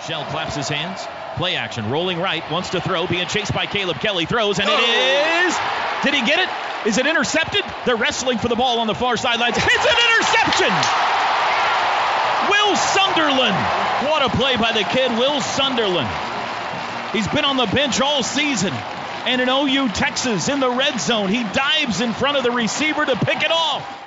Shell claps his hands. Play action, rolling right, wants to throw, being chased by Caleb Kelly. Throws, and it oh. is. Did he get it? Is it intercepted? They're wrestling for the ball on the far sidelines. It's an interception! Will Sunderland. What a play by the kid, Will Sunderland. He's been on the bench all season. And in OU Texas in the red zone, he dives in front of the receiver to pick it off.